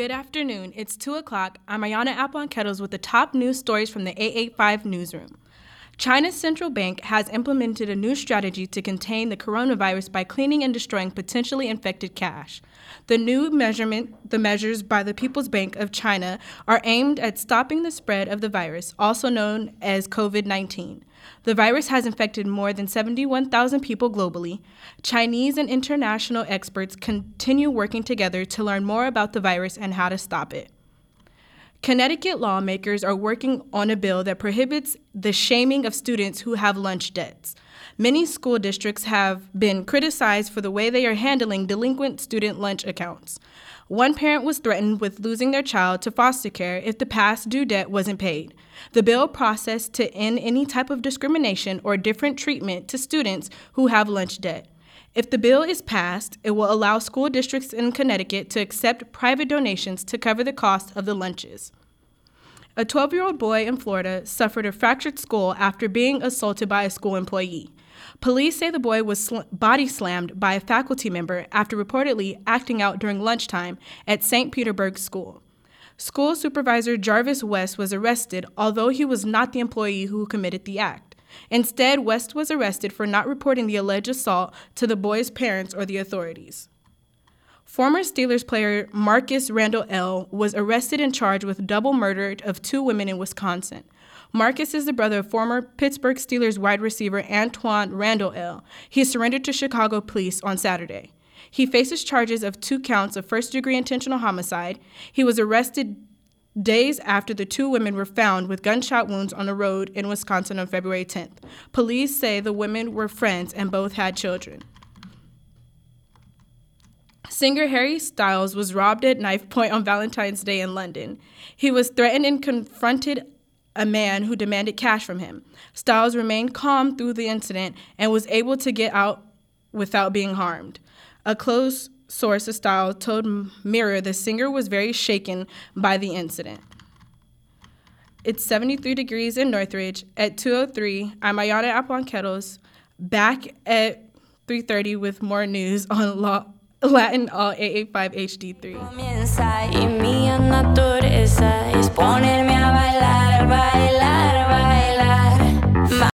Good afternoon. It's 2 o'clock. I'm Ayana Apple Kettles with the top news stories from the 885 newsroom. China's central bank has implemented a new strategy to contain the coronavirus by cleaning and destroying potentially infected cash. The new measurement, the measures by the People's Bank of China, are aimed at stopping the spread of the virus, also known as COVID 19. The virus has infected more than 71,000 people globally. Chinese and international experts continue working together to learn more about the virus and how to stop it. Connecticut lawmakers are working on a bill that prohibits the shaming of students who have lunch debts. Many school districts have been criticized for the way they are handling delinquent student lunch accounts. One parent was threatened with losing their child to foster care if the past due debt wasn't paid. The bill processed to end any type of discrimination or different treatment to students who have lunch debt. If the bill is passed, it will allow school districts in Connecticut to accept private donations to cover the cost of the lunches. A 12 year old boy in Florida suffered a fractured skull after being assaulted by a school employee. Police say the boy was sl- body slammed by a faculty member after reportedly acting out during lunchtime at St. Petersburg School. School supervisor Jarvis West was arrested, although he was not the employee who committed the act. Instead, West was arrested for not reporting the alleged assault to the boy's parents or the authorities. Former Steelers player Marcus Randle El was arrested and charged with double murder of two women in Wisconsin. Marcus is the brother of former Pittsburgh Steelers wide receiver Antwaan Randle El. He surrendered to Chicago police on Saturday. He faces charges of two counts of first degree intentional homicide. He was arrested days after the two women were found with gunshot wounds on a road in Wisconsin on February 10th. Police say the women were friends and both had children. Singer Harry Styles was robbed at knife point on Valentine's Day in London. He was threatened and confronted a man who demanded cash from him. Styles remained calm through the incident and was able to get out without being harmed. A close source of style told Mirror the singer was very shaken by the incident. It's 73 degrees in Northridge. At 2:03, I'm Ayana Apon Kettles, back at 3:30 with more news on law, Latin All 885 HD3.